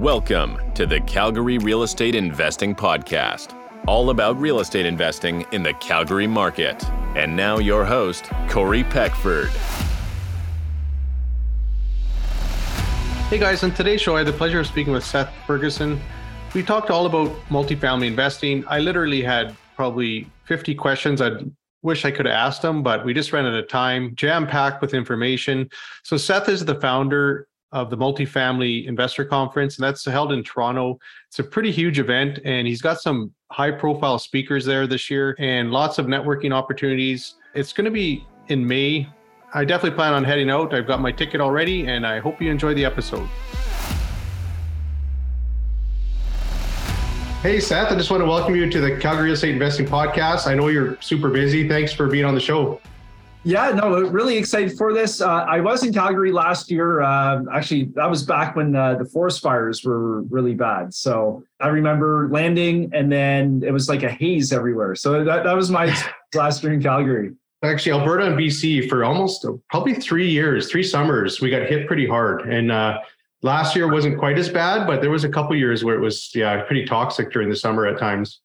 Welcome to the Calgary Real Estate Investing Podcast, all about real estate investing in the Calgary market. And now, your host, Corey Peckford. Hey guys, on today's show, I had the pleasure of speaking with Seth Ferguson. We talked all about multifamily investing. I literally had probably 50 questions I wish I could have asked him, but we just ran out of time, jam packed with information. So, Seth is the founder of the Multifamily Investor Conference, and that's held in Toronto. It's a pretty huge event, and he's got some high profile speakers there this year and lots of networking opportunities. It's going to be in May. I definitely plan on heading out. I've got my ticket already, and I hope you enjoy the episode. Hey, Seth, I just want to welcome you to the Calgary Estate Investing Podcast. I know you're super busy. Thanks for being on the show. Yeah, no, really excited for this. Uh, I was in Calgary last year. Uh, actually, that was back when uh, the forest fires were really bad. So I remember landing, and then it was like a haze everywhere. So that, that was my last year in Calgary. Actually, Alberta and BC for almost probably three years, three summers, we got hit pretty hard. And uh, last year wasn't quite as bad, but there was a couple years where it was yeah pretty toxic during the summer at times.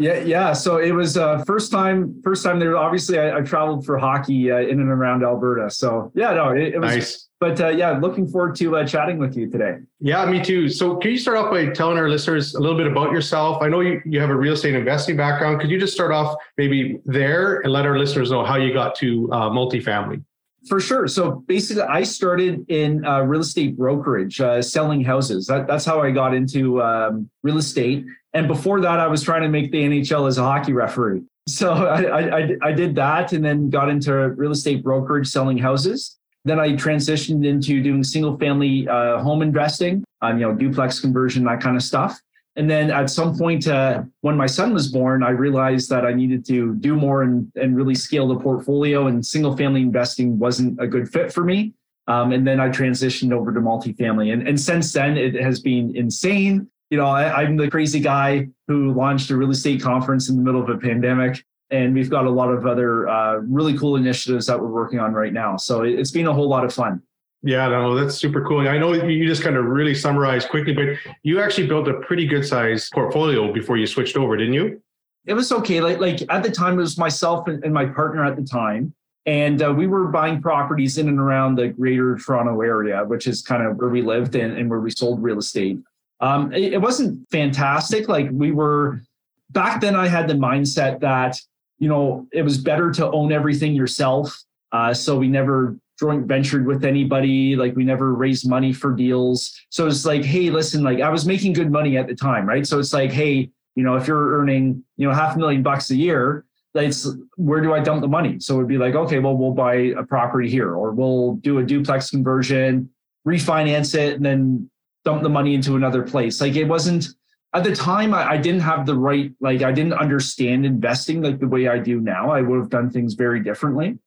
Yeah, yeah. So it was uh, first time, first time there. Obviously, I, I traveled for hockey uh, in and around Alberta. So yeah, no, it, it was. Nice. But uh, yeah, looking forward to uh, chatting with you today. Yeah, me too. So can you start off by telling our listeners a little bit about yourself? I know you, you have a real estate investing background. Could you just start off maybe there and let our listeners know how you got to uh, multifamily? For sure. So basically, I started in uh, real estate brokerage, uh, selling houses. That, that's how I got into um, real estate. And before that, I was trying to make the NHL as a hockey referee. So I, I, I did that and then got into real estate brokerage selling houses. Then I transitioned into doing single family uh, home investing, um, you know, duplex conversion, that kind of stuff. And then at some point, uh, when my son was born, I realized that I needed to do more and, and really scale the portfolio, and single family investing wasn't a good fit for me. Um, and then I transitioned over to multifamily. And, and since then, it has been insane you know, I, am the crazy guy who launched a real estate conference in the middle of a pandemic. And we've got a lot of other uh, really cool initiatives that we're working on right now. So it, it's been a whole lot of fun. Yeah, no, that's super cool. I know you just kind of really summarized quickly, but you actually built a pretty good size portfolio before you switched over, didn't you? It was okay. Like, like at the time, it was myself and, and my partner at the time. And uh, we were buying properties in and around the greater Toronto area, which is kind of where we lived and, and where we sold real estate. Um, it, it wasn't fantastic. Like we were back then, I had the mindset that you know it was better to own everything yourself. Uh, so we never joint ventured with anybody. Like we never raised money for deals. So it's like, hey, listen, like I was making good money at the time, right? So it's like, hey, you know, if you're earning, you know, half a million bucks a year, it's where do I dump the money? So it'd be like, okay, well, we'll buy a property here, or we'll do a duplex conversion, refinance it, and then dump the money into another place. Like it wasn't at the time I, I, didn't have the right, like I didn't understand investing like the way I do now. I would have done things very differently.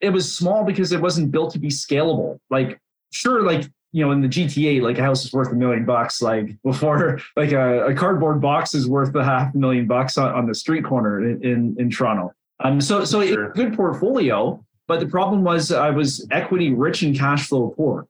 It was small because it wasn't built to be scalable. Like, sure, like you know, in the GTA, like a house is worth a million bucks. Like before, like a, a cardboard box is worth a half a million bucks on, on the street corner in, in, in Toronto. Um, so so sure. good portfolio, but the problem was I was equity rich and cash flow poor.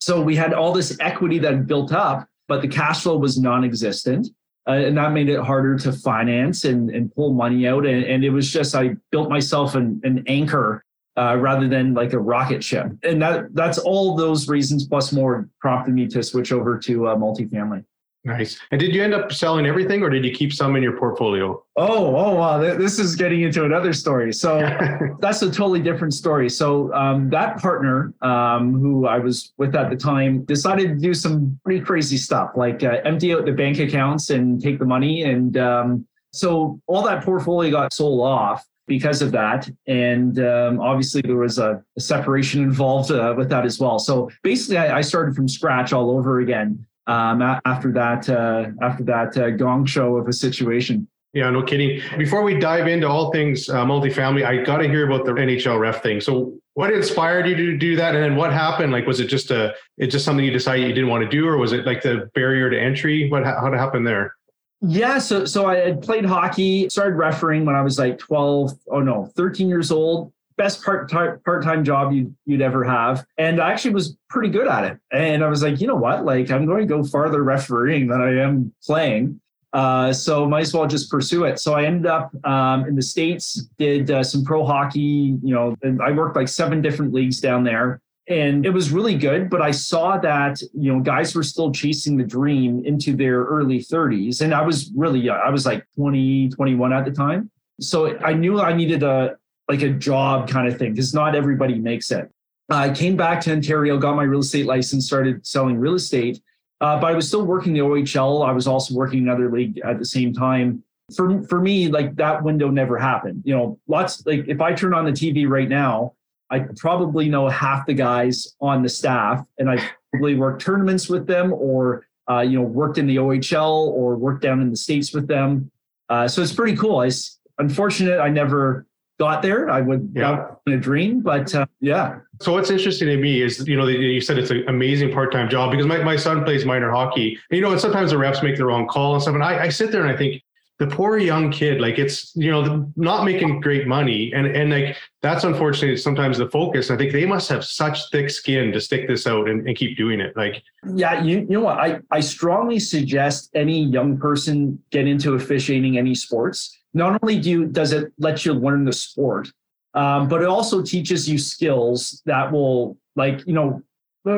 So we had all this equity that built up, but the cash flow was non-existent. Uh, and that made it harder to finance and, and pull money out. And, and it was just, I built myself an, an anchor uh, rather than like a rocket ship. And that that's all those reasons plus more prompted me to switch over to uh, multifamily. Nice. And did you end up selling everything or did you keep some in your portfolio? Oh, oh, wow. This is getting into another story. So that's a totally different story. So um, that partner um, who I was with at the time decided to do some pretty crazy stuff, like uh, empty out the bank accounts and take the money. And um, so all that portfolio got sold off because of that. And um, obviously, there was a, a separation involved uh, with that as well. So basically, I, I started from scratch all over again um, after that uh, after that uh, gong show of a situation. Yeah, no kidding. Before we dive into all things uh, multifamily, I got to hear about the NHL ref thing. So, what inspired you to do that, and then what happened? Like, was it just a it just something you decided you didn't want to do, or was it like the barrier to entry? What how to happen there? Yeah, so so I had played hockey, started refereeing when I was like 12, oh no, 13 years old best part part time job you, you'd ever have, and I actually was pretty good at it. And I was like, you know what? Like, I'm going to go farther refereeing than I am playing. Uh, so might as well just pursue it. So I ended up um, in the states, did uh, some pro hockey. You know, and I worked like seven different leagues down there, and it was really good. But I saw that you know guys were still chasing the dream into their early 30s, and I was really young. I was like 20, 21 at the time. So I knew I needed a like a job kind of thing because not everybody makes it. I came back to Ontario, got my real estate license, started selling real estate uh, but I was still working the OHL. I was also working another league at the same time. For for me, like that window never happened. You know, lots like if I turn on the TV right now, I probably know half the guys on the staff, and I probably worked tournaments with them, or uh, you know, worked in the OHL or worked down in the states with them. Uh, so it's pretty cool. I unfortunate I never got there. I would yeah. in a dream, but uh, yeah. So what's interesting to me is, you know, you said it's an amazing part-time job because my, my son plays minor hockey. And, you know, and sometimes the refs make the wrong call and stuff. And I, I sit there and I think the poor young kid, like it's, you know, not making great money. And, and like, that's unfortunately sometimes the focus. I think they must have such thick skin to stick this out and, and keep doing it. Like, yeah, you, you know what? I, I strongly suggest any young person get into officiating any sports not only do you, does it let you learn the sport, um, but it also teaches you skills that will, like, you know,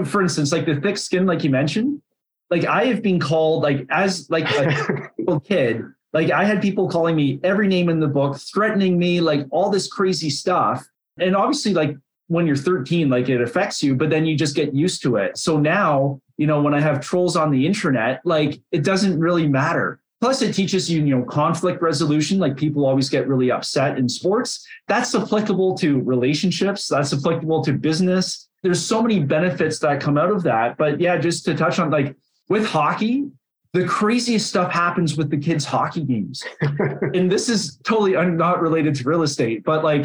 for instance, like the thick skin, like you mentioned, like I have been called, like, as like a kid, like I had people calling me every name in the book, threatening me, like all this crazy stuff. And obviously, like when you're 13, like it affects you, but then you just get used to it. So now, you know, when I have trolls on the internet, like it doesn't really matter Plus, it teaches you, you know, conflict resolution. Like people always get really upset in sports. That's applicable to relationships. That's applicable to business. There's so many benefits that come out of that. But yeah, just to touch on like with hockey, the craziest stuff happens with the kids' hockey games. and this is totally I'm not related to real estate, but like,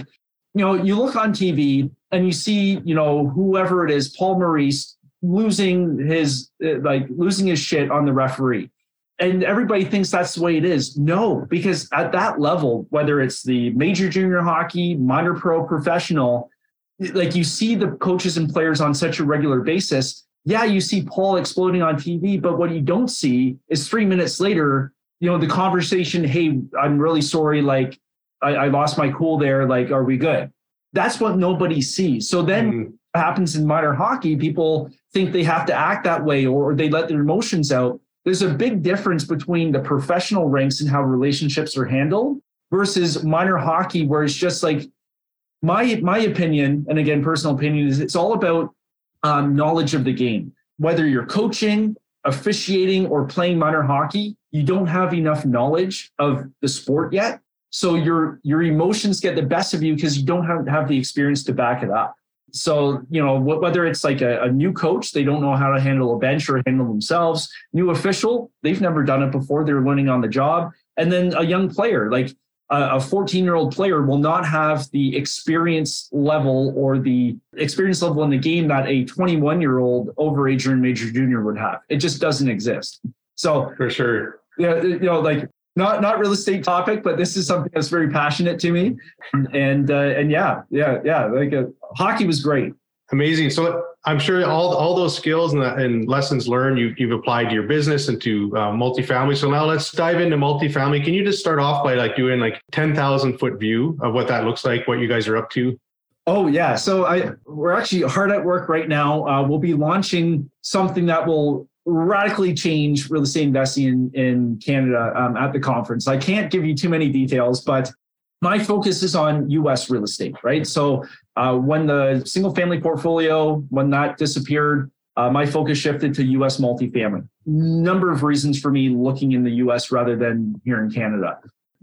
you know, you look on TV and you see, you know, whoever it is, Paul Maurice losing his eh, like losing his shit on the referee and everybody thinks that's the way it is. No, because at that level, whether it's the major junior hockey, minor pro, professional, like you see the coaches and players on such a regular basis. Yeah, you see Paul exploding on TV, but what you don't see is three minutes later, you know, the conversation, hey, I'm really sorry, like I, I lost my cool there. Like, are we good? That's what nobody sees. So then mm-hmm. happens in minor hockey, people think they have to act that way or they let their emotions out there's a big difference between the professional ranks and how relationships are handled versus minor hockey, where it's just like my my opinion, and again, personal opinion is it's all about um, knowledge of the game. Whether you're coaching, officiating, or playing minor hockey, you don't have enough knowledge of the sport yet. So your your emotions get the best of you because you don't have, have the experience to back it up. So, you know, whether it's like a, a, new coach, they don't know how to handle a bench or handle themselves. New official, they've never done it before. They're learning on the job. And then a young player, like a 14 year old player will not have the experience level or the experience level in the game that a 21 year old overage or major junior would have. It just doesn't exist. So for sure. Yeah, you know, like not not real estate topic, but this is something that's very passionate to me. And uh, and yeah, yeah, yeah. Like uh, hockey was great. Amazing. So I'm sure all all those skills and, and lessons learned you you've applied to your business and to uh, multifamily. So now let's dive into multifamily. Can you just start off by like doing like ten thousand foot view of what that looks like, what you guys are up to? Oh yeah. So I we're actually hard at work right now. Uh, we'll be launching something that will radically change real estate investing in, in Canada um, at the conference. I can't give you too many details, but my focus is on US real estate, right? So uh, when the single family portfolio, when that disappeared, uh, my focus shifted to US multifamily. Number of reasons for me looking in the US rather than here in Canada.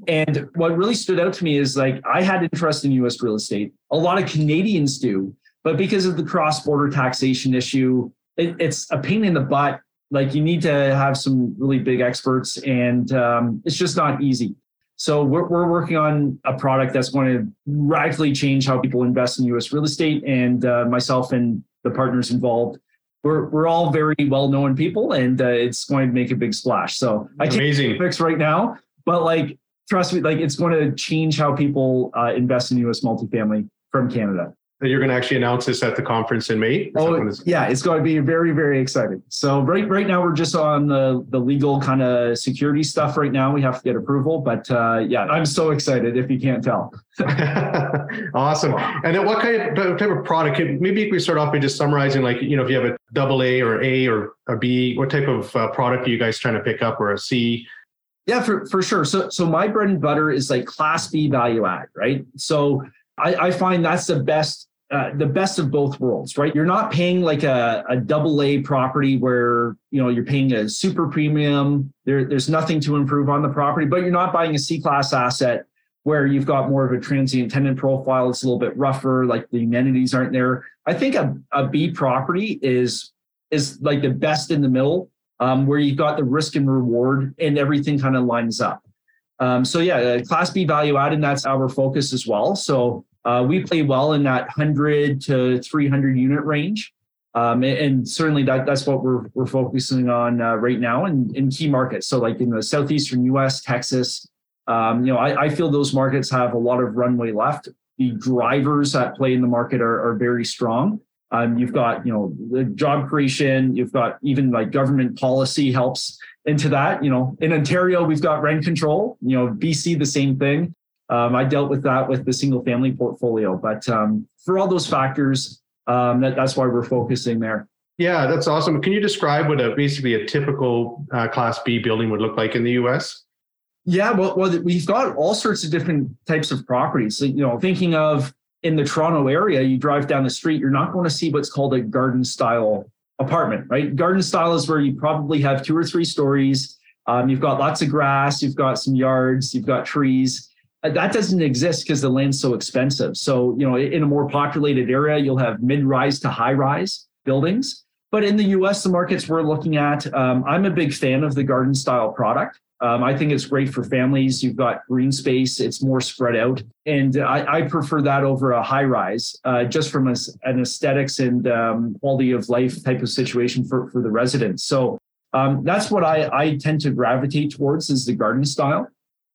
And what really stood out to me is like I had interest in US real estate. A lot of Canadians do, but because of the cross border taxation issue, it, it's a pain in the butt like you need to have some really big experts and um, it's just not easy so we're, we're working on a product that's going to radically change how people invest in US real estate and uh, myself and the partners involved. We're, we're all very well-known people and uh, it's going to make a big splash. So i can't fix right now but like trust me like it's going to change how people uh, invest in US multifamily from Canada you're going to actually announce this at the conference in May. Oh, yeah, it's going to be very, very exciting. So right, right now we're just on the the legal kind of security stuff. Right now we have to get approval, but uh, yeah, I'm so excited. If you can't tell. awesome. And then what kind of type of product? Maybe we start off by just summarizing, like you know, if you have a double A or A or a B, what type of uh, product are you guys trying to pick up, or a C? Yeah, for, for sure. So so my bread and butter is like class B value add, right? So I, I find that's the best uh, the best of both worlds, right? You're not paying like a, a double A property where you know you're paying a super premium. There, there's nothing to improve on the property, but you're not buying a C class asset where you've got more of a transient tenant profile. It's a little bit rougher, like the amenities aren't there. I think a, a B property is is like the best in the middle, um, where you've got the risk and reward and everything kind of lines up. Um, so yeah, Class B value add, and that's our focus as well. So uh, we play well in that 100 to 300 unit range. Um, and, and, certainly that, that's what we're, we're focusing on uh, right now in, in key markets. So like in the Southeastern US, Texas, um, you know, I, I, feel those markets have a lot of runway left. The drivers that play in the market are, are very strong. Um, you've got, you know, the job creation, you've got even like government policy helps into that. You know, in Ontario, we've got rent control, you know, BC, the same thing. Um, I dealt with that with the single family portfolio, but um, for all those factors, um, that, that's why we're focusing there. Yeah, that's awesome. Can you describe what a basically a typical uh, Class B building would look like in the U.S.? Yeah, well, well, we've got all sorts of different types of properties. So, you know, thinking of in the Toronto area, you drive down the street, you're not going to see what's called a garden style apartment, right? Garden style is where you probably have two or three stories. Um, you've got lots of grass, you've got some yards, you've got trees that doesn't exist because the land's so expensive. So, you know, in a more populated area, you'll have mid-rise to high-rise buildings. But in the U.S., the markets we're looking at, um, I'm a big fan of the garden style product. Um, I think it's great for families. You've got green space; it's more spread out, and I, I prefer that over a high rise, uh, just from a, an aesthetics and um, quality of life type of situation for for the residents. So um, that's what I, I tend to gravitate towards is the garden style.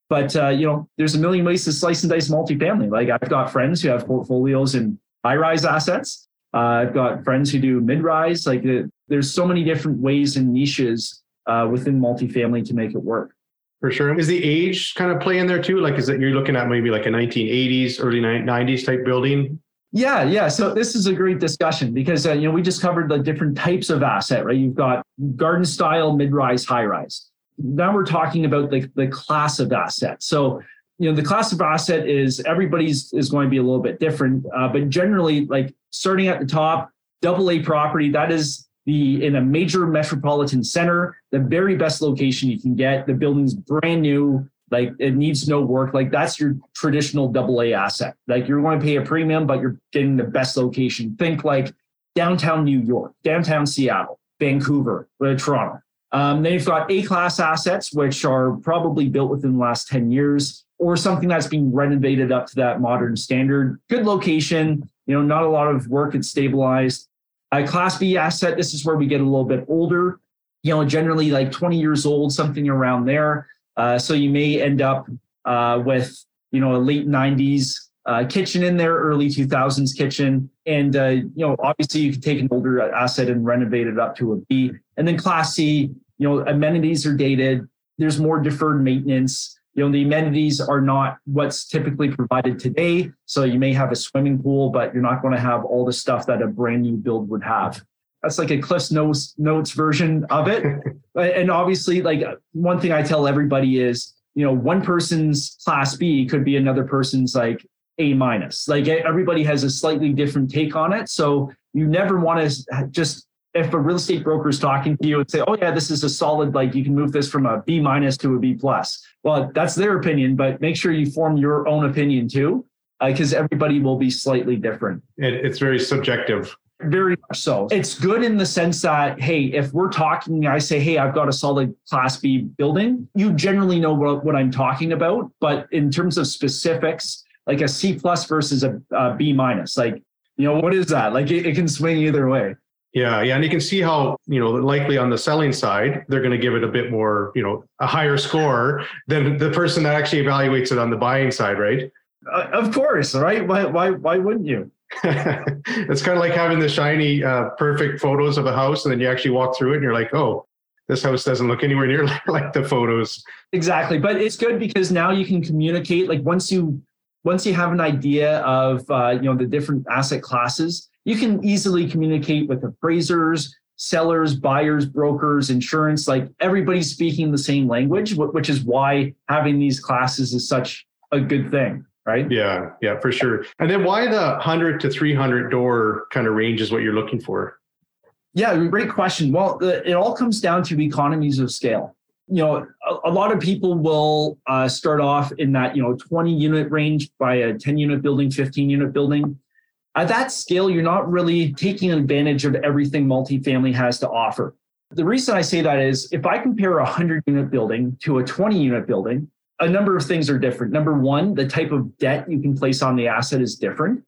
But uh, you know, there's a million ways to slice and dice multifamily. Like I've got friends who have portfolios in high-rise assets. Uh, I've got friends who do mid-rise. Like there's so many different ways and niches uh, within multifamily to make it work. For sure. Is the age kind of play in there too? Like, is that you're looking at maybe like a 1980s, early 90s type building? Yeah, yeah. So this is a great discussion because uh, you know we just covered the different types of asset, right? You've got garden style, mid-rise, high-rise now we're talking about the, the class of asset. So, you know, the class of asset is everybody's is going to be a little bit different, uh, but generally, like starting at the top, double A property, that is the in a major metropolitan center, the very best location you can get. The building's brand new, like it needs no work. Like that's your traditional double A asset. Like you're going to pay a premium, but you're getting the best location. Think like downtown New York, downtown Seattle, Vancouver, Toronto. Um, then you've got A class assets, which are probably built within the last 10 years, or something that's being renovated up to that modern standard. Good location, you know, not a lot of work, it's stabilized. A class B asset, this is where we get a little bit older, you know, generally like 20 years old, something around there. Uh, so you may end up uh, with, you know, a late 90s uh, kitchen in there, early 2000s kitchen. And, uh, you know, obviously you can take an older asset and renovate it up to a B. And then Class C, you know, amenities are dated. There's more deferred maintenance. You know, the amenities are not what's typically provided today. So you may have a swimming pool, but you're not going to have all the stuff that a brand new build would have. That's like a Cliff's Notes, notes version of it. and obviously, like one thing I tell everybody is, you know, one person's class B could be another person's like a minus. Like everybody has a slightly different take on it. So you never want to just if a real estate broker is talking to you and say, "Oh yeah, this is a solid like you can move this from a B minus to a B plus." Well, that's their opinion, but make sure you form your own opinion too, because uh, everybody will be slightly different. It, it's very subjective. Very much so. It's good in the sense that, hey, if we're talking, I say, hey, I've got a solid class B building, you generally know what, what I'm talking about. But in terms of specifics, like a C plus versus a, a B minus. Like, you know, what is that? Like it, it can swing either way. Yeah, yeah, and you can see how you know likely on the selling side they're going to give it a bit more, you know, a higher score than the person that actually evaluates it on the buying side, right? Uh, of course, right? Why, why, why wouldn't you? it's kind of like having the shiny, uh, perfect photos of a house, and then you actually walk through it, and you're like, "Oh, this house doesn't look anywhere near like the photos." Exactly, but it's good because now you can communicate. Like once you once you have an idea of uh, you know the different asset classes, you can easily communicate with appraisers, sellers, buyers, brokers, insurance. Like everybody's speaking the same language, which is why having these classes is such a good thing right? Yeah, yeah, for sure. And then why the 100 to 300 door kind of range is what you're looking for? Yeah, great question. Well, it all comes down to economies of scale. You know, a, a lot of people will uh, start off in that, you know, 20 unit range by a 10 unit building, 15 unit building. At that scale, you're not really taking advantage of everything multifamily has to offer. The reason I say that is if I compare a 100 unit building to a 20 unit building, a number of things are different. Number one, the type of debt you can place on the asset is different.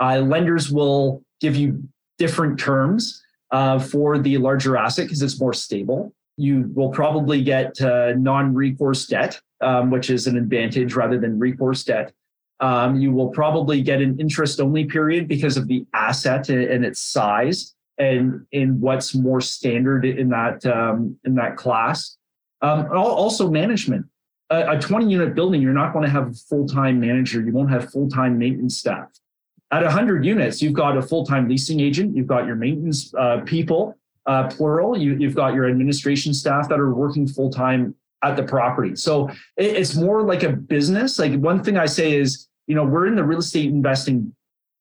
Uh, lenders will give you different terms uh, for the larger asset because it's more stable. You will probably get uh, non recourse debt, um, which is an advantage rather than recourse debt. Um, you will probably get an interest only period because of the asset and its size and in what's more standard in that um, in that class. Um, also management a, 20 unit building, you're not going to have a full time manager. You won't have full time maintenance staff. At 100 units, you've got a full time leasing agent, you've got your maintenance uh, people, uh, plural, you, have got your administration staff that are working full time at the property. So it, it's more like a business. Like one thing I say is, you know, we're in the real estate investing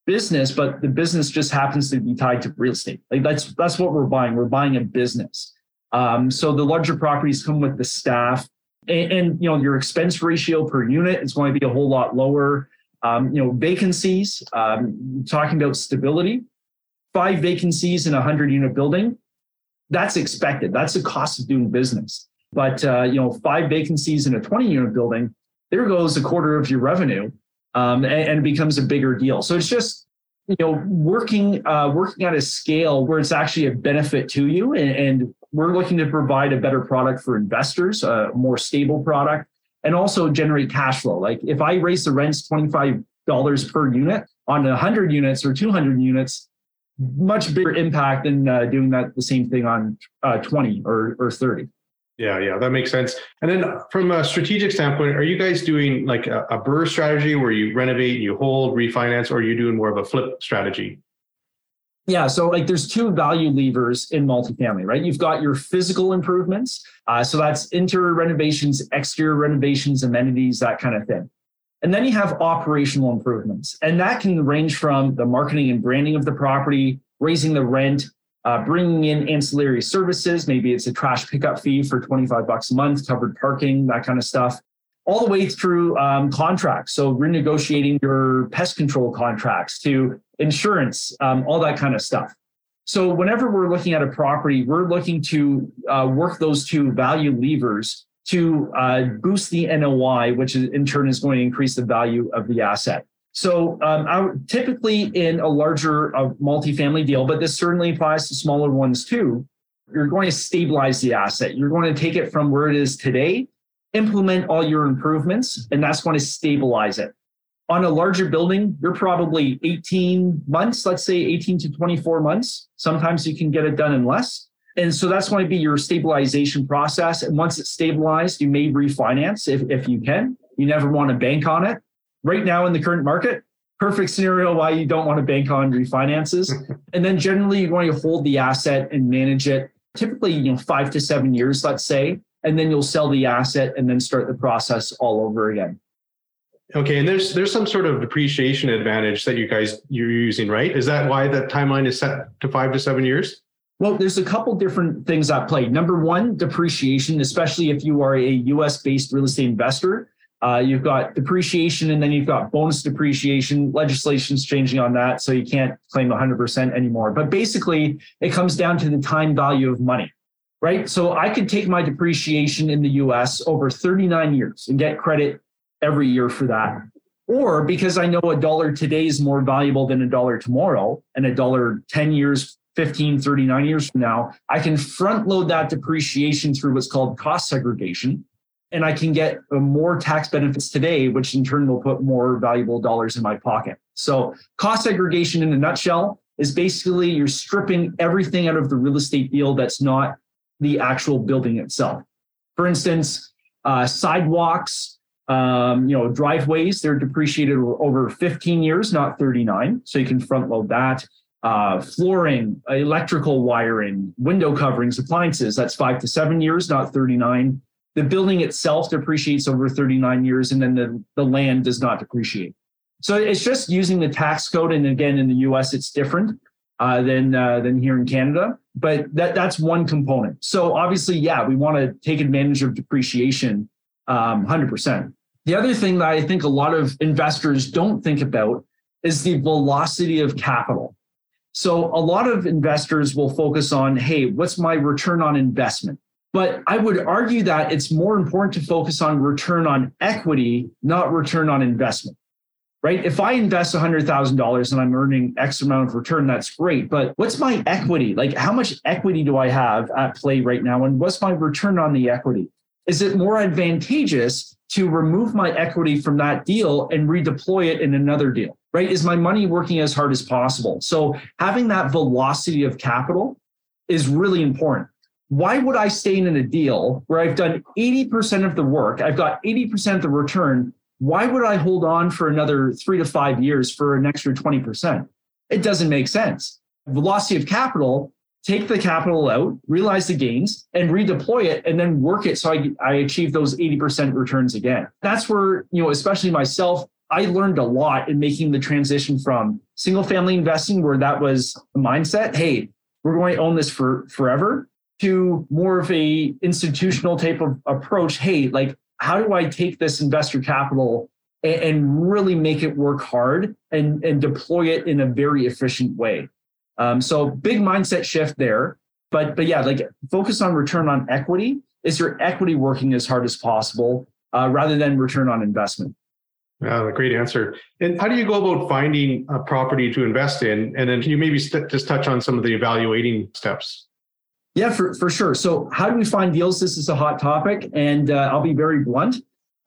business, but the business just happens to be tied to real estate. Like that's that's what we're buying. We're buying a business. Um, so the larger properties come with the staff and, and, you know your expense ratio per unit is going to be a whole lot lower. Um, you know vacancies. Um, talking about stability, five vacancies in a hundred unit building, that's expected. That's the cost of doing business. But uh, you know five vacancies in a twenty unit building, there goes a quarter of your revenue, um, and, and, it becomes a bigger deal. So it's just you know working uh, working at a scale where it's actually a benefit to you and, and we're looking to provide a better product for investors, a more stable product, and also generate cash flow. Like if I raise the rents $25 per unit on 100 units or 200 units, much bigger impact than uh, doing that the same thing on uh, 20 or, or 30. Yeah, yeah, that makes sense. And then from a strategic standpoint, are you guys doing like a, a BRRRR strategy where you renovate, you hold, refinance, or are you doing more of a flip strategy? Yeah, so like there's two value levers in multifamily, right? You've got your physical improvements. Uh, so that's interior renovations, exterior renovations, amenities, that kind of thing. And then you have operational improvements. And that can range from the marketing and branding of the property, raising the rent, uh, bringing in ancillary services. Maybe it's a trash pickup fee for 25 bucks a month, covered parking, that kind of stuff all the way through um, contracts. So renegotiating your pest control contracts to insurance, um, all that kind of stuff. So whenever we're looking at a property, we're looking to uh, work those two value levers to uh, boost the NOI, which in turn is going to increase the value of the asset. So um, I, typically in a larger uh, multifamily deal, but this certainly applies to smaller ones too, you're going to stabilize the asset. You're going to take it from where it is today implement all your improvements, and that's going to stabilize it. On a larger building, you're probably 18 months, let's say 18 to 24 months. Sometimes you can get it done in less. And so that's going to be your stabilization process. And once it's stabilized, you may refinance if, if you can. You never want to bank on it. Right now in the current market, perfect scenario why you don't want to bank on refinances. and then generally you're going to hold the asset and manage it typically, you know, five to seven years, let's say and then you'll sell the asset and then start the process all over again. Okay, and there's there's some sort of depreciation advantage that you guys you're using, right? Is that why that timeline is set to five to seven years? Well, there's a couple different things at play. Number one, depreciation, especially if you are a US based real estate investor. Uh, you've got depreciation and then you've got bonus depreciation. Legislation's changing on that, so you can't claim 100% anymore. But basically, it comes down to the time value of money right? So I could take my depreciation in the US over 39 years and get credit every year for that. Or because I know a dollar today is more valuable than a dollar tomorrow and a dollar 10 years, 15, 39 years from now, I can front load that depreciation through what's called cost segregation. and I can get uh, more tax benefits today, which in turn will put more valuable dollars in my pocket. So, cost segregation in a nutshell is basically you're stripping everything out of the real estate deal that's not the actual building itself. For instance, uh, sidewalks, um, you know, driveways, they're depreciated over 15 years, not 39. So you can front load that. Uh, flooring, electrical wiring, window coverings, appliances, that's five to seven years, not 39. The building itself depreciates over 39 years, and then the, the land does not depreciate. So it's just using the tax code. And again, in the US, it's different uh, than, uh, than here in Canada. But that, that's one component. So obviously, yeah, we want to take advantage of depreciation um, 100%. The other thing that I think a lot of investors don't think about is the velocity of capital. So a lot of investors will focus on, hey, what's my return on investment? But I would argue that it's more important to focus on return on equity, not return on investment. Right? If I invest $100,000 and I'm earning X amount of return, that's great. But what's my equity? Like, how much equity do I have at play right now? And what's my return on the equity? Is it more advantageous to remove my equity from that deal and redeploy it in another deal? Right? Is my money working as hard as possible? So having that velocity of capital is really important why would I stay in a deal where I've done 80% of the work, I've got 80% of the return? Why would I hold on for another three to five years for an extra 20%? It doesn't make sense. Velocity of capital, take the capital out, realize the gains, and redeploy it, and then work it so I, I achieve those 80% returns again. That's where, you know, especially myself, I learned a lot in making the transition from single family investing, where that was the mindset. Hey, we're going to own this for forever to more of a institutional type of approach hey like how do i take this investor capital and, and really make it work hard and, and deploy it in a very efficient way? Um, so big mindset shift there. But but yeah like focus on return on equity. Is your equity working as hard as possible uh, rather than return on investment yeah, a great answer. And how do you go about finding a property to invest in? And then can you maybe st- just touch on some of the evaluating steps? Yeah, for, for sure. So, how do we find deals? This is a hot topic, and uh, I'll be very blunt.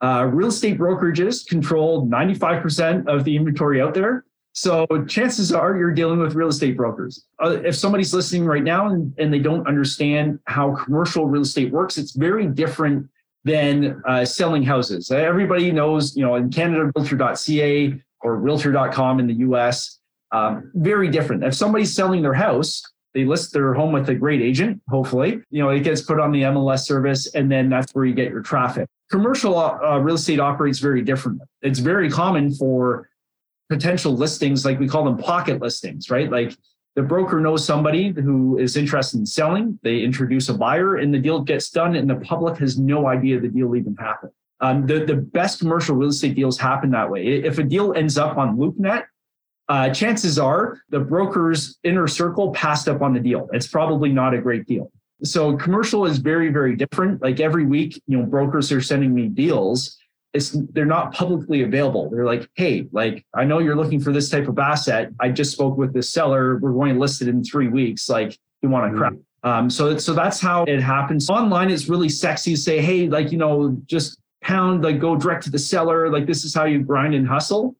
Uh, real estate brokerages control 95% of the inventory out there. So, chances are you're dealing with real estate brokers. Uh, if somebody's listening right now and, and they don't understand how commercial real estate works, it's very different than uh, selling houses. Everybody knows, you know, in Canada, realtor.ca or realtor.com in the US, um, very different. If somebody's selling their house, they list their home with a great agent, hopefully. You know, it gets put on the MLS service, and then that's where you get your traffic. Commercial uh, real estate operates very differently. It's very common for potential listings, like we call them pocket listings, right? Like the broker knows somebody who is interested in selling, they introduce a buyer, and the deal gets done, and the public has no idea the deal even happened. Um, the, the best commercial real estate deals happen that way. If a deal ends up on LoopNet, uh, chances are the broker's inner circle passed up on the deal. It's probably not a great deal. So commercial is very, very different. Like every week, you know, brokers are sending me deals. It's they're not publicly available. They're like, hey, like I know you're looking for this type of asset. I just spoke with this seller. We're going to list it in three weeks. Like, you want to mm-hmm. crap. Um, so so that's how it happens. Online, it's really sexy to say, hey, like you know, just pound, like go direct to the seller. Like this is how you grind and hustle.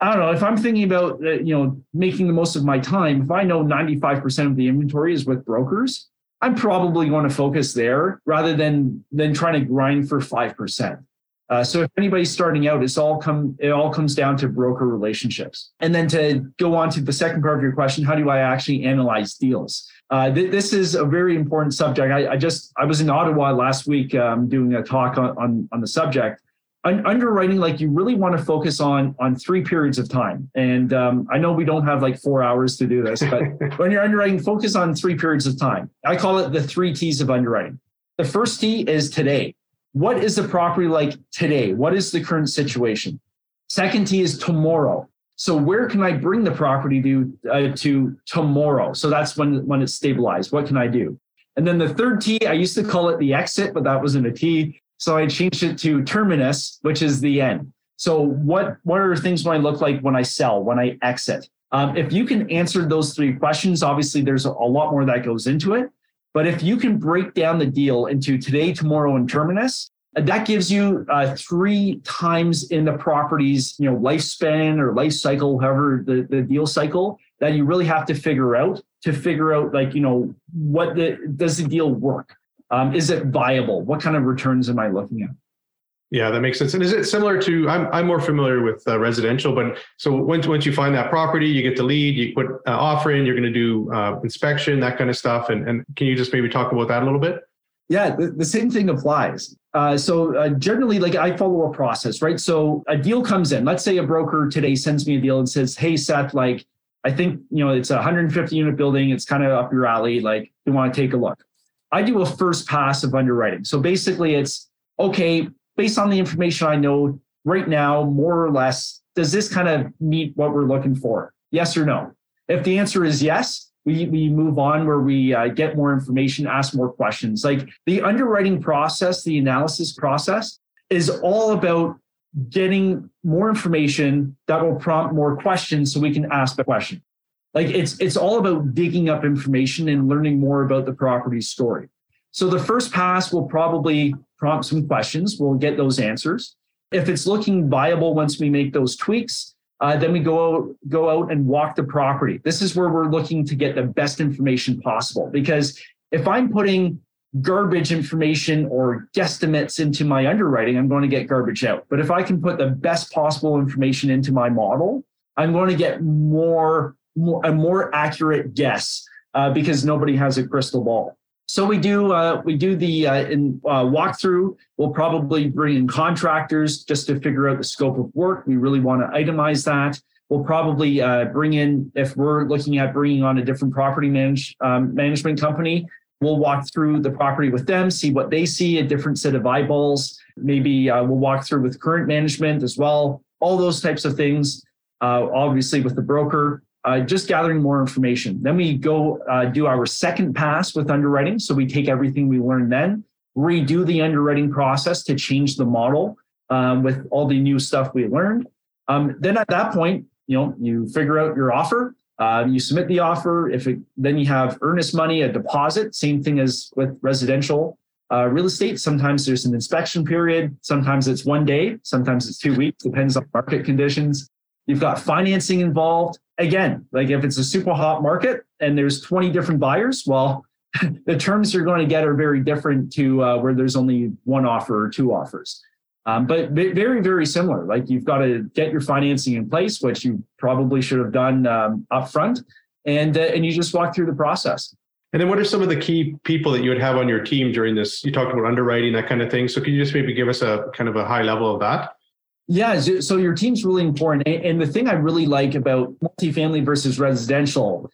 I don't know if I'm thinking about uh, you know making the most of my time. If I know 95% of the inventory is with brokers, I'm probably going to focus there rather than than trying to grind for five percent. Uh, so if anybody's starting out, it's all come it all comes down to broker relationships. And then to go on to the second part of your question, how do I actually analyze deals? Uh, th- this is a very important subject. I, I, just I was in Ottawa last week um, doing a talk on, on on the subject, underwriting like you really want to focus on on three periods of time and um, i know we don't have like four hours to do this but when you're underwriting focus on three periods of time i call it the three t's of underwriting the first t is today what is the property like today what is the current situation second t is tomorrow so where can i bring the property to uh, to tomorrow so that's when when it's stabilized what can i do and then the third T, I used to call it the exit, but that wasn't a T. So I changed it to terminus, which is the end. So what what are things going to look like when I sell, when I exit? Um, if you can answer those three questions, obviously there's a lot more that goes into it. But if you can break down the deal into today, tomorrow, and terminus, that gives you uh, three times in the property's you know lifespan or life cycle, however the, the deal cycle that you really have to figure out to figure out like you know what the does the deal work? Um, is it viable? What kind of returns am I looking at? Yeah, that makes sense. And is it similar to? I'm I'm more familiar with uh, residential, but so once once you find that property, you get the lead, you put uh, offer in, you're going to do uh, inspection, that kind of stuff. And and can you just maybe talk about that a little bit? Yeah, the, the same thing applies. Uh, so uh, generally, like I follow a process, right? So a deal comes in. Let's say a broker today sends me a deal and says, "Hey, Seth, like I think you know it's a 150 unit building. It's kind of up your alley. Like you want to take a look." I do a first pass of underwriting. So basically, it's okay based on the information I know right now, more or less, does this kind of meet what we're looking for? Yes or no? If the answer is yes, we, we move on where we uh, get more information, ask more questions. Like the underwriting process, the analysis process is all about getting more information that will prompt more questions so we can ask the question. Like it's it's all about digging up information and learning more about the property story. So the first pass will probably prompt some questions. We'll get those answers. If it's looking viable once we make those tweaks, uh, then we go out, go out and walk the property. This is where we're looking to get the best information possible. Because if I'm putting garbage information or guesstimates into my underwriting, I'm going to get garbage out. But if I can put the best possible information into my model, I'm going to get more, more a more accurate guess uh, because nobody has a crystal ball. So we do uh, we do the uh, in uh, walkthrough. We'll probably bring in contractors just to figure out the scope of work. We really want to itemize that. We'll probably uh, bring in if we're looking at bringing on a different property manage, um, management company. We'll walk through the property with them, see what they see, a different set of eyeballs. Maybe uh, we'll walk through with current management as well. All those types of things. Uh, obviously, with the broker, uh, just gathering more information. Then we go uh, do our second pass with underwriting. So we take everything we learned then, redo the underwriting process to change the model um, with all the new stuff we learned. Um, then at that point, you know, you figure out your offer. Uh, you submit the offer. If it, then you have earnest money, a deposit. Same thing as with residential uh, real estate. Sometimes there's an inspection period. Sometimes it's one day. Sometimes it's two weeks. Depends on market conditions. You've got financing involved. Again, like if it's a super hot market and there's 20 different buyers, well, the terms you're going to get are very different to uh, where there's only one offer or two offers. Um, but very, very similar. Like you've got to get your financing in place, which you probably should have done um, upfront, and uh, and you just walk through the process. And then, what are some of the key people that you would have on your team during this? You talked about underwriting, that kind of thing. So, can you just maybe give us a kind of a high level of that? Yeah, so your team's really important. And the thing I really like about multifamily versus residential,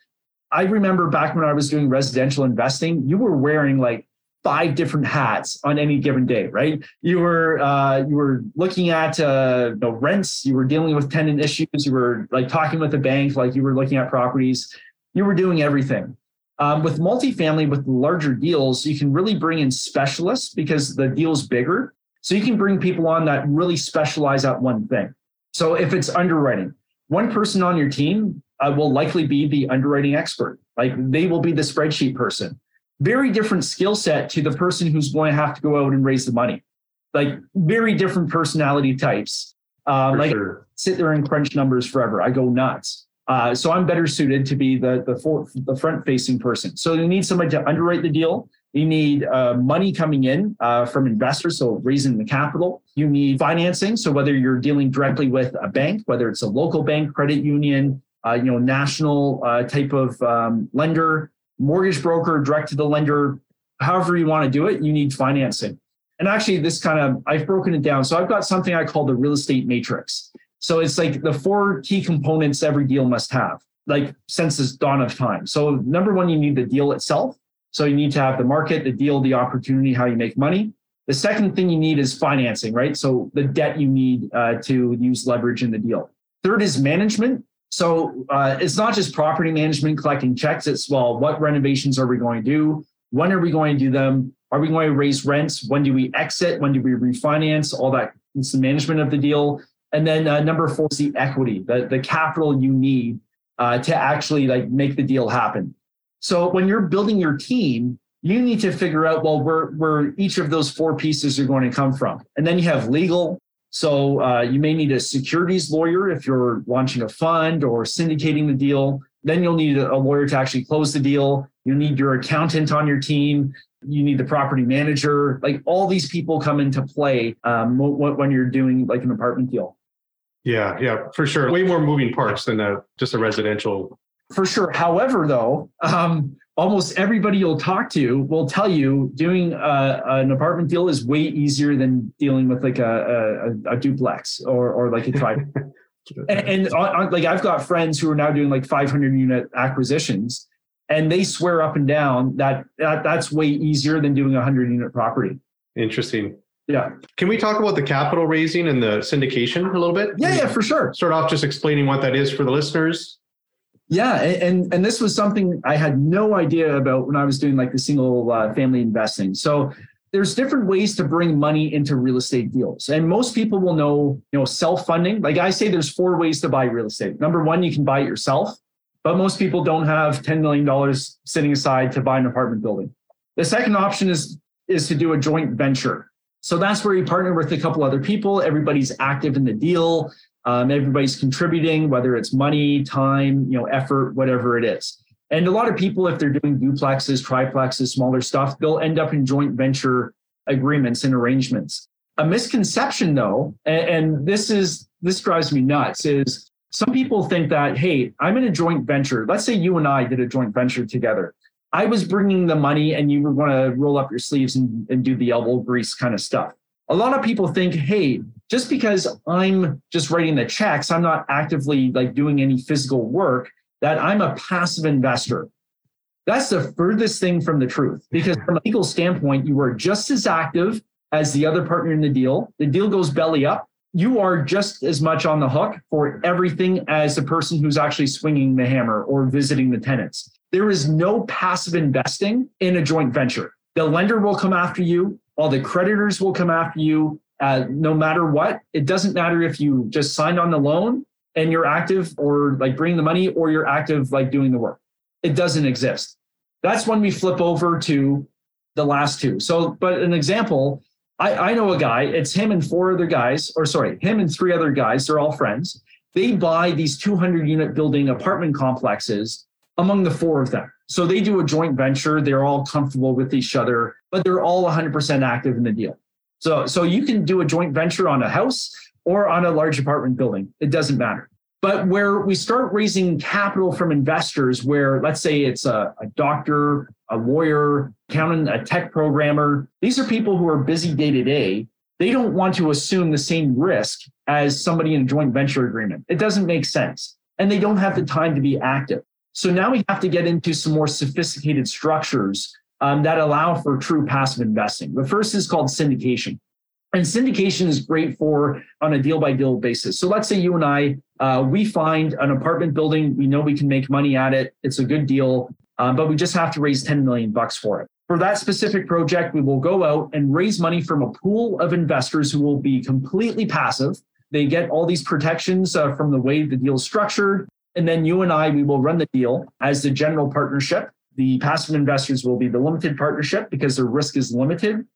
I remember back when I was doing residential investing, you were wearing like five different hats on any given day, right? You were uh, you were looking at uh, you know, rents, you were dealing with tenant issues, you were like talking with the bank, like you were looking at properties, you were doing everything. Um, with multifamily, with larger deals, you can really bring in specialists because the deal's bigger so you can bring people on that really specialize at one thing. So if it's underwriting, one person on your team uh, will likely be the underwriting expert. Like they will be the spreadsheet person. Very different skill set to the person who's going to have to go out and raise the money. Like very different personality types. Uh, like sure. sit there and crunch numbers forever. I go nuts. Uh, so I'm better suited to be the the, for, the front facing person. So you need somebody to underwrite the deal, you need uh, money coming in uh, from investors, so raising the capital. You need financing. So whether you're dealing directly with a bank, whether it's a local bank, credit union, uh, you know, national uh, type of um, lender, mortgage broker, direct to the lender, however you want to do it, you need financing. And actually, this kind of I've broken it down. So I've got something I call the real estate matrix. So it's like the four key components every deal must have, like since the dawn of time. So number one, you need the deal itself. So you need to have the market, the deal, the opportunity, how you make money. The second thing you need is financing, right? So the debt you need uh, to use leverage in the deal. Third is management. So uh, it's not just property management collecting checks. It's well, what renovations are we going to do? When are we going to do them? Are we going to raise rents? When do we exit? When do we refinance? All that. It's the management of the deal. And then uh, number four is the equity, the, the capital you need uh, to actually like make the deal happen. So when you're building your team, you need to figure out well where where each of those four pieces are going to come from. And then you have legal. So uh, you may need a securities lawyer if you're launching a fund or syndicating the deal. Then you'll need a lawyer to actually close the deal. You need your accountant on your team. You need the property manager. Like all these people come into play um, when you're doing like an apartment deal. Yeah yeah for sure. Way more moving parts than a, just a residential for sure however though um, almost everybody you'll talk to will tell you doing a, an apartment deal is way easier than dealing with like a, a, a duplex or, or like a tri. and, and on, like I've got friends who are now doing like 500 unit acquisitions, and they swear up and down that, that that's way easier than doing a 100 unit property. Interesting. Yeah. Can we talk about the capital raising and the syndication a little bit? Yeah, yeah, for sure. Start off just explaining what that is for the listeners. Yeah, and and this was something I had no idea about when I was doing like the single uh, family investing. So there's different ways to bring money into real estate deals, and most people will know, you know, self funding. Like I say, there's four ways to buy real estate. Number one, you can buy it yourself, but most people don't have ten million dollars sitting aside to buy an apartment building. The second option is is to do a joint venture. So that's where you partner with a couple other people. Everybody's active in the deal. Um, everybody's contributing, whether it's money, time, you know, effort, whatever it is. And a lot of people, if they're doing duplexes, triplexes, smaller stuff, they'll end up in joint venture agreements and arrangements. A misconception, though, and, and this is this drives me nuts, is some people think that, hey, I'm in a joint venture. Let's say you and I did a joint venture together. I was bringing the money and you were going to roll up your sleeves and, and do the elbow grease kind of stuff a lot of people think, hey, just because I'm just writing the checks, I'm not actively like doing any physical work, that I'm a passive investor. That's the furthest thing from the truth because from a legal standpoint, you are just as active as the other partner in the deal. The deal goes belly up. You are just as much on the hook for everything as the person who's actually swinging the hammer or visiting the tenants. There is no passive investing in a joint venture. The lender will come after you all the creditors will come after you uh, no matter what. It doesn't matter if you just signed on the loan and you're active or like bringing the money or you're active like doing the work. It doesn't exist. That's when we flip over to the last two. So, but an example, I, I know a guy, it's him and four other guys, or sorry, him and three other guys, they're all friends. They buy these 200 unit building apartment complexes among the four of them. So they do a joint venture. They're all comfortable with each other, but they're all 100% active in the deal. So, so you can do a joint venture on a house or on a large apartment building. It doesn't matter. But where we start raising capital from investors, where let's say it's a, a doctor, a lawyer, accountant, a tech programmer, these are people who are busy day to day. They don't want to assume the same risk as somebody in a joint venture agreement. It doesn't make sense. And they don't have the time to be active. So now we have to get into some more sophisticated structures um, that allow for true passive investing. The first is called syndication. And syndication is great for on a deal by deal basis. So let's say you and I, uh, we find an apartment building, we know we can make money at it, it's a good deal, um, but we just have to raise 10 million bucks for it. For that specific project, we will go out and raise money from a pool of investors who will be completely passive. They get all these protections uh, from the way the deal is structured. And then you and I, we will run the deal as the general partnership. The passive investors will be the limited partnership because their risk is limited.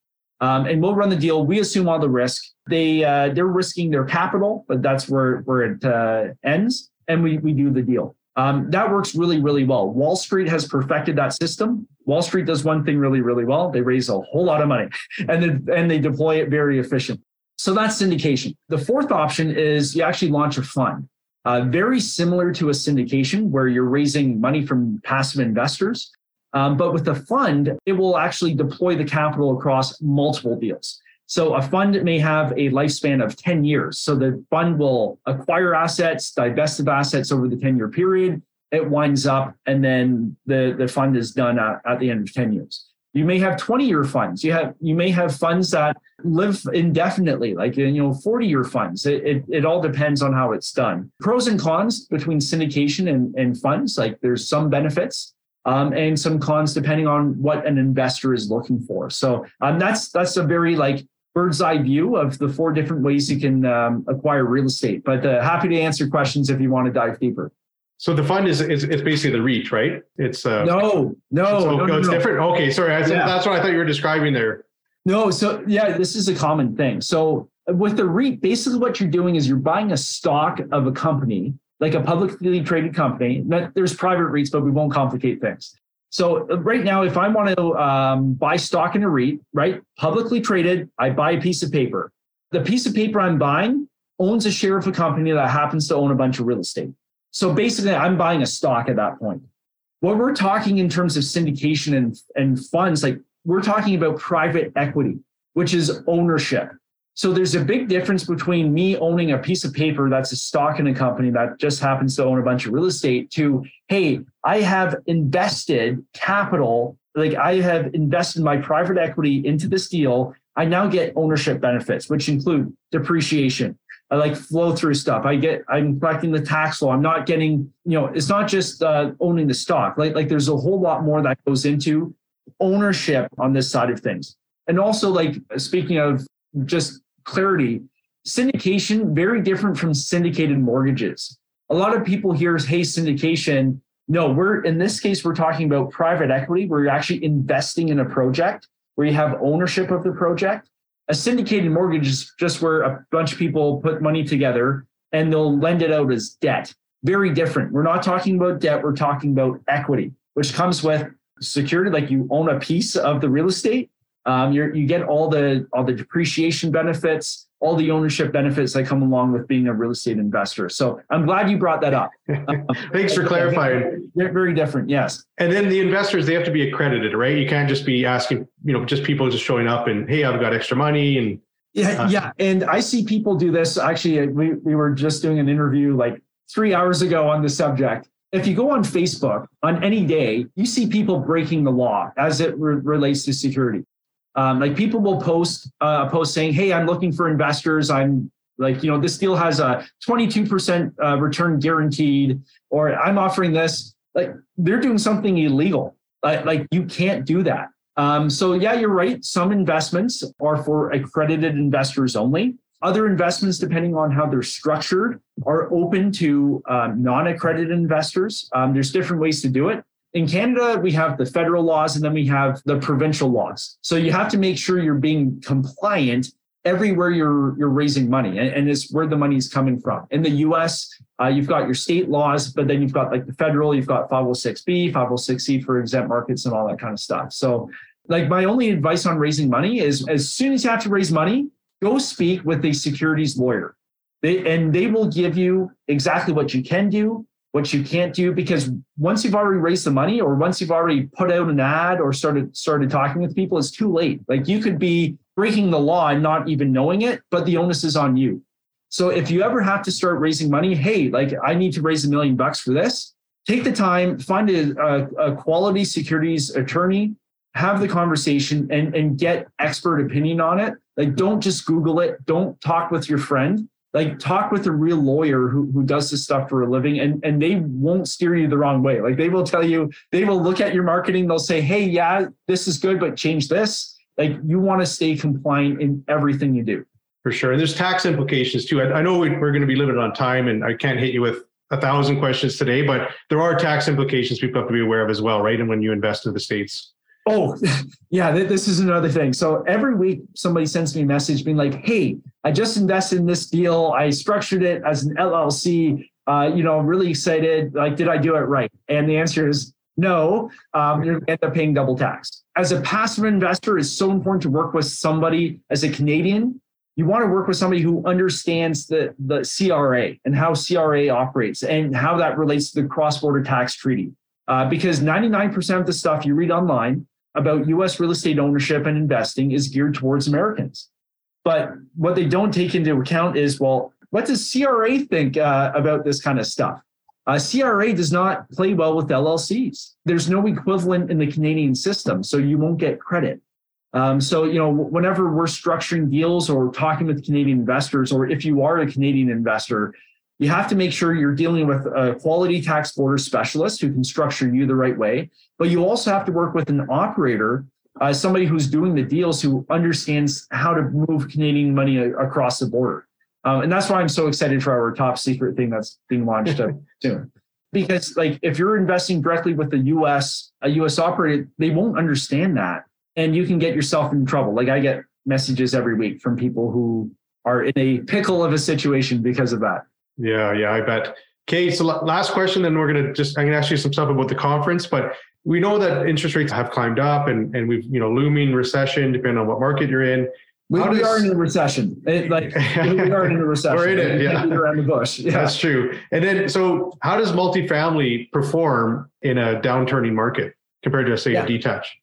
Um, and we'll run the deal. We assume all the risk. They uh, they're risking their capital, but that's where where it uh, ends. And we we do the deal. Um, that works really really well. Wall Street has perfected that system. Wall Street does one thing really really well. They raise a whole lot of money, and then and they deploy it very efficient. So that's syndication. The fourth option is you actually launch a fund uh, very similar to a syndication where you're raising money from passive investors. Um, but with a fund, it will actually deploy the capital across multiple deals. So a fund may have a lifespan of 10 years. So the fund will acquire assets, divest of assets over the 10 year period. It winds up, and then the, the fund is done at, at the end of 10 years. You may have 20 year funds. You have you may have funds that live indefinitely, like you know 40 year funds. It, it, it all depends on how it's done. Pros and cons between syndication and, and funds. Like there's some benefits um, and some cons depending on what an investor is looking for. So um, that's that's a very like bird's eye view of the four different ways you can um, acquire real estate. But uh, happy to answer questions if you want to dive deeper. So the fund is is it's basically the REIT, right? It's uh no, no, so, no, no, it's no. different. Okay, sorry, I, yeah. that's what I thought you were describing there. No, so yeah, this is a common thing. So with the REIT, basically what you're doing is you're buying a stock of a company, like a publicly traded company. There's private REITs, but we won't complicate things. So right now, if I want to um, buy stock in a REIT, right, publicly traded, I buy a piece of paper. The piece of paper I'm buying owns a share of a company that happens to own a bunch of real estate. So basically, I'm buying a stock at that point. What we're talking in terms of syndication and, and funds, like we're talking about private equity, which is ownership. So there's a big difference between me owning a piece of paper that's a stock in a company that just happens to own a bunch of real estate to, hey, I have invested capital, like I have invested my private equity into this deal. I now get ownership benefits, which include depreciation. I like flow through stuff. I get, I'm collecting the tax law. I'm not getting, you know, it's not just uh, owning the stock. Like, like there's a whole lot more that goes into ownership on this side of things. And also, like speaking of just clarity. Syndication, very different from syndicated mortgages. A lot of people hear, hey, syndication. No, we're in this case, we're talking about private equity where you're actually investing in a project where you have ownership of the project. A syndicated mortgage is just where a bunch of people put money together and they'll lend it out as debt. Very different. We're not talking about debt, we're talking about equity, which comes with security, like you own a piece of the real estate um, you get all the all the depreciation benefits, all the ownership benefits that come along with being a real estate investor. So I'm glad you brought that up. Thanks for clarifying. They're very different, yes. And then the investors, they have to be accredited, right? You can't just be asking, you know, just people just showing up and hey, I've got extra money and yeah, uh, yeah. And I see people do this. Actually, we, we were just doing an interview like three hours ago on the subject. If you go on Facebook on any day, you see people breaking the law as it re- relates to security. Um, like people will post uh, a post saying, "Hey, I'm looking for investors. I'm like, you know, this deal has a 22% uh, return guaranteed, or I'm offering this." Like they're doing something illegal. Like, like you can't do that. Um, so yeah, you're right. Some investments are for accredited investors only. Other investments, depending on how they're structured, are open to um, non-accredited investors. Um, there's different ways to do it in Canada, we have the federal laws and then we have the provincial laws. So you have to make sure you're being compliant everywhere you're you're raising money, and, and it's where the money is coming from. In the U.S., uh, you've got your state laws, but then you've got like the federal, you've got 506b, 506c for exempt markets, and all that kind of stuff. So, like my only advice on raising money is, as soon as you have to raise money, go speak with a securities lawyer. They, and they will give you exactly what you can do, what you can't do because once you've already raised the money or once you've already put out an ad or started started talking with people it's too late. Like you could be breaking the law and not even knowing it but the onus is on you. So if you ever have to start raising money hey like i need to raise a million bucks for this take the time find a, a, a quality securities attorney have the conversation and, and get expert opinion on it like don't just google it don't talk with your friend like talk with a real lawyer who, who does this stuff for a living and, and they won't steer you the wrong way. Like they will tell you, they will look at your marketing, they'll say, hey, yeah, this is good, but change this. Like you want to stay compliant in everything you do. For sure. And there's tax implications too. I, I know we're going to be limited on time and I can't hit you with a thousand questions today, but there are tax implications people have to be aware of as well, right? And when you invest in the States. Oh, yeah, this is another thing. So every week somebody sends me a message being like, hey, I just invested in this deal. I structured it as an LLC. Uh, you know, I'm really excited. Like, did I do it right? And the answer is no. Um, you're going to end up paying double tax. As a passive investor, it's so important to work with somebody as a Canadian. You want to work with somebody who understands the, the CRA and how CRA operates and how that relates to the cross border tax treaty. Uh, because 99% of the stuff you read online about US real estate ownership and investing is geared towards Americans. But what they don't take into account is well, what does CRA think uh, about this kind of stuff? Uh, CRA does not play well with LLCs. There's no equivalent in the Canadian system, so you won't get credit. Um, so, you know, whenever we're structuring deals or talking with Canadian investors, or if you are a Canadian investor, you have to make sure you're dealing with a quality tax border specialist who can structure you the right way. But you also have to work with an operator, uh, somebody who's doing the deals who understands how to move Canadian money across the border. Um, and that's why I'm so excited for our top secret thing that's being launched soon. because like if you're investing directly with the US, a US operator, they won't understand that. And you can get yourself in trouble. Like I get messages every week from people who are in a pickle of a situation because of that. Yeah, yeah, I bet. Okay, so last question, then we're gonna just I'm gonna ask you some stuff about the conference, but we know that interest rates have climbed up and, and we've, you know, looming recession, depending on what market you're in. We, does, are in a recession. It, like we are in a recession. We're in it, yeah. Around the bush. Yeah. That's true. And then, so how does multifamily perform in a downturning market compared to, say, yeah. a detached?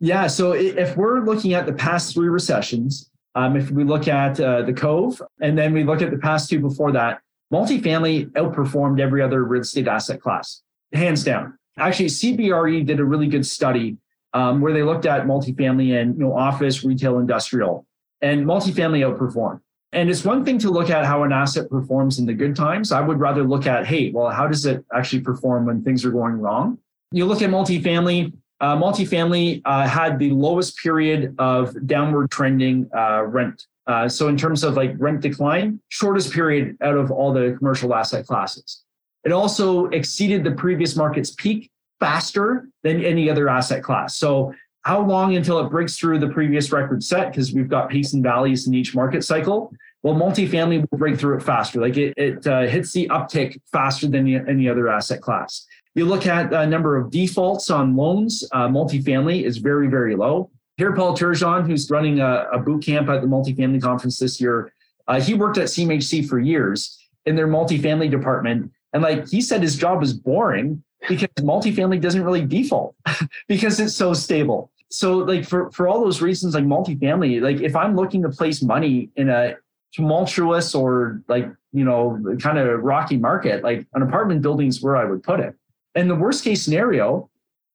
Yeah. So if we're looking at the past three recessions, um, if we look at uh, the Cove and then we look at the past two before that, multifamily outperformed every other real estate asset class, hands down. Actually, CBRE did a really good study um, where they looked at multifamily and you know office, retail, industrial, and multifamily outperformed. And it's one thing to look at how an asset performs in the good times. I would rather look at, hey, well, how does it actually perform when things are going wrong? You look at multifamily. Uh, multifamily uh, had the lowest period of downward trending uh, rent. Uh, so in terms of like rent decline, shortest period out of all the commercial asset classes. It also exceeded the previous market's peak faster than any other asset class. So how long until it breaks through the previous record set? Because we've got peaks and valleys in each market cycle. Well, multifamily will break through it faster. Like it, it uh, hits the uptick faster than any other asset class. You look at the number of defaults on loans, uh, multifamily is very, very low. Here, Paul Turgeon, who's running a, a boot camp at the multifamily conference this year, uh, he worked at CMHC for years in their multifamily department. And like he said, his job is boring because multifamily doesn't really default because it's so stable. So like for, for all those reasons, like multifamily, like if I'm looking to place money in a tumultuous or like, you know, kind of rocky market, like an apartment building is where I would put it. And the worst case scenario,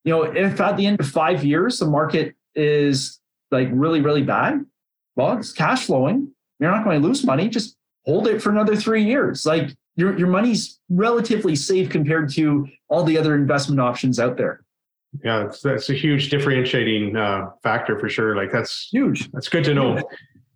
you know, if at the end of five years, the market is like really, really bad, well, it's cash flowing. You're not going to lose money. Just hold it for another three years. Like your, your money's relatively safe compared to all the other investment options out there. Yeah, that's, that's a huge differentiating uh, factor for sure. Like that's huge. That's good to know.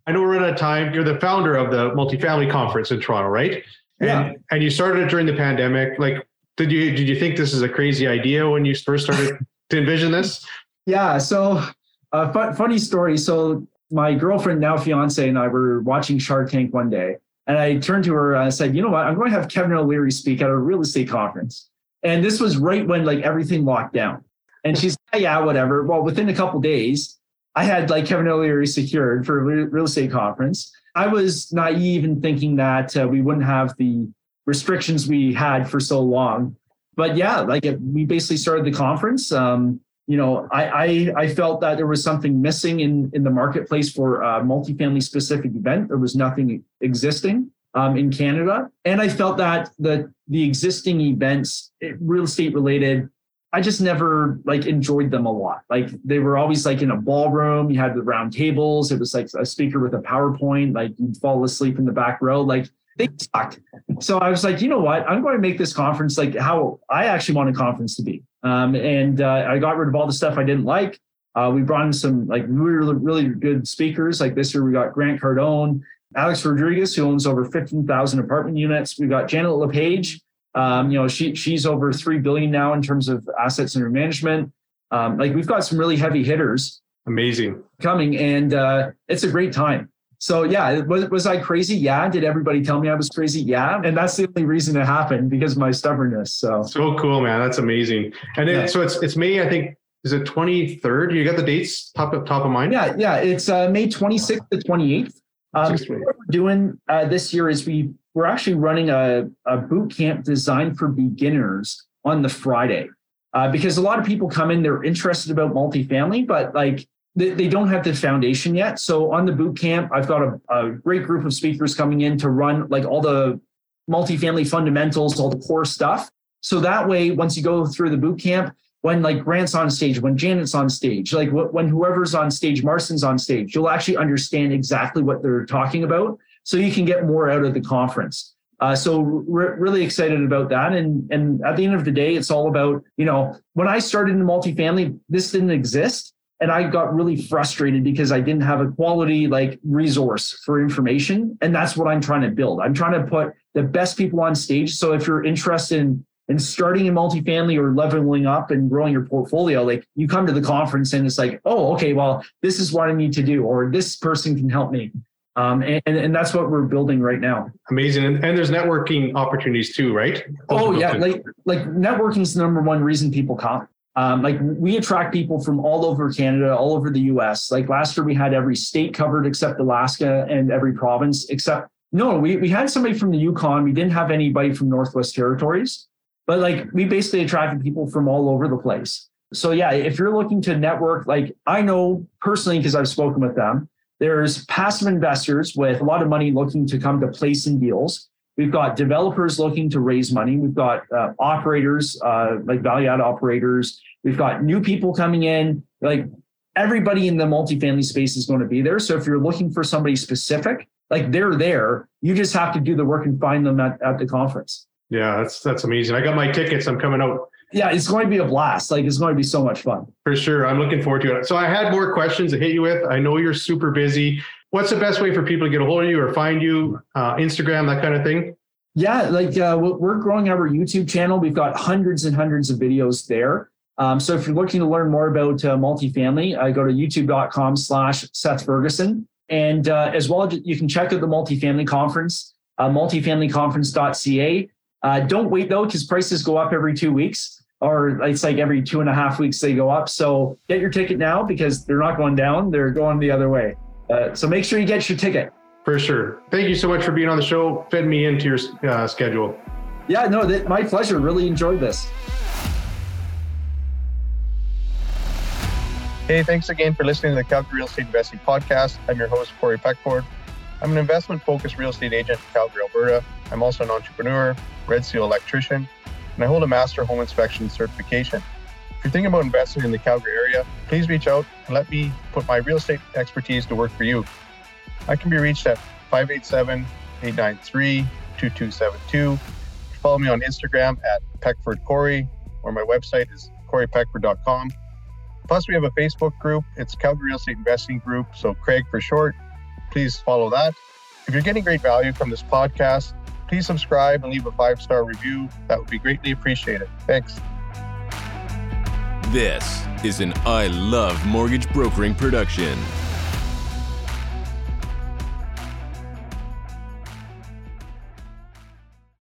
I know we're out of time. You're the founder of the multifamily conference in Toronto, right? And, yeah. And you started it during the pandemic. Like, did you did you think this is a crazy idea when you first started to envision this? Yeah. So, uh, funny story. So my girlfriend, now fiance, and I were watching Shark Tank one day, and I turned to her and I said, you know what? I'm going to have Kevin O'Leary speak at a real estate conference. And this was right when like everything locked down. And she's yeah, whatever. Well, within a couple days, I had like Kevin O'Leary secured for a real estate conference. I was naive in thinking that uh, we wouldn't have the restrictions we had for so long. But yeah, like it, we basically started the conference. Um, you know, I, I, I felt that there was something missing in in the marketplace for a multifamily specific event. There was nothing existing um, in Canada, and I felt that the the existing events, eh, real estate related, I just never like enjoyed them a lot. Like they were always like in a ballroom. You had the round tables. It was like a speaker with a PowerPoint. Like you'd fall asleep in the back row. Like they sucked. So I was like, you know what? I'm going to make this conference like how I actually want a conference to be. Um, and uh, I got rid of all the stuff I didn't like. Uh, we brought in some like really, really good speakers. Like this year, we got Grant Cardone, Alex Rodriguez, who owns over 15,000 apartment units. We got Janet LePage. Um, you know, she she's over three billion now in terms of assets under management. Um, like we've got some really heavy hitters. Amazing coming, and uh, it's a great time. So yeah, was, was I crazy? Yeah. Did everybody tell me I was crazy? Yeah. And that's the only reason it happened because my stubbornness. So so cool, man. That's amazing. And then, yeah. so it's it's May, I think. Is it 23rd? You got the dates top of top of mind? Yeah, yeah. It's uh, May 26th to 28th. Um, what we're doing uh, this year is we we're actually running a, a boot camp designed for beginners on the Friday. Uh, because a lot of people come in, they're interested about multifamily, but like they, they don't have the foundation yet. So on the boot camp, I've got a, a great group of speakers coming in to run like all the multifamily fundamentals, all the core stuff. So that way, once you go through the boot camp, when like Grant's on stage, when Janet's on stage, like when whoever's on stage, Marston's on stage, you'll actually understand exactly what they're talking about. So you can get more out of the conference. Uh, so really excited about that. And, and at the end of the day, it's all about, you know, when I started in multifamily, this didn't exist and I got really frustrated because I didn't have a quality like resource for information. And that's what I'm trying to build. I'm trying to put the best people on stage. So if you're interested in and starting in multifamily or leveling up and growing your portfolio, like you come to the conference and it's like, oh, okay, well, this is what I need to do, or this person can help me. Um, and, and that's what we're building right now. Amazing. And, and there's networking opportunities too, right? Those oh yeah. Like, like networking is the number one reason people come. Um, like we attract people from all over Canada, all over the US. Like last year we had every state covered except Alaska and every province except no, we, we had somebody from the Yukon. We didn't have anybody from Northwest Territories. But like we basically attracted people from all over the place. So yeah, if you're looking to network, like I know personally because I've spoken with them, there's passive investors with a lot of money looking to come to place in deals. We've got developers looking to raise money. We've got uh, operators, uh, like value add operators. We've got new people coming in. Like everybody in the multifamily space is going to be there. So if you're looking for somebody specific, like they're there. You just have to do the work and find them at, at the conference. Yeah, that's that's amazing. I got my tickets. I'm coming out. Yeah, it's going to be a blast. Like it's going to be so much fun. For sure. I'm looking forward to it. So I had more questions to hit you with. I know you're super busy. What's the best way for people to get a hold of you or find you? Uh, Instagram, that kind of thing. Yeah, like uh, we're growing our YouTube channel. We've got hundreds and hundreds of videos there. Um, so if you're looking to learn more about uh, multifamily, I go to youtube.com slash Seth Ferguson. And uh, as well, you can check out the multifamily conference, uh, multifamilyconference.ca. Uh, don't wait though, because prices go up every two weeks, or it's like every two and a half weeks they go up. So get your ticket now because they're not going down; they're going the other way. Uh, so make sure you get your ticket. For sure. Thank you so much for being on the show. Fed me into your uh, schedule. Yeah, no, that, my pleasure. Really enjoyed this. Hey, thanks again for listening to the Calgary Real Estate Investing Podcast. I'm your host, Corey Peckford. I'm an investment focused real estate agent in Calgary, Alberta. I'm also an entrepreneur, Red Seal electrician, and I hold a master home inspection certification. If you're thinking about investing in the Calgary area, please reach out and let me put my real estate expertise to work for you. I can be reached at 587 893 2272. Follow me on Instagram at Peckford Corey, or my website is coreypeckford.com. Plus, we have a Facebook group. It's Calgary Real Estate Investing Group, so CREIG for short please follow that. If you're getting great value from this podcast, please subscribe and leave a five star review. That would be greatly appreciated. Thanks. This is an I Love Mortgage Brokering production.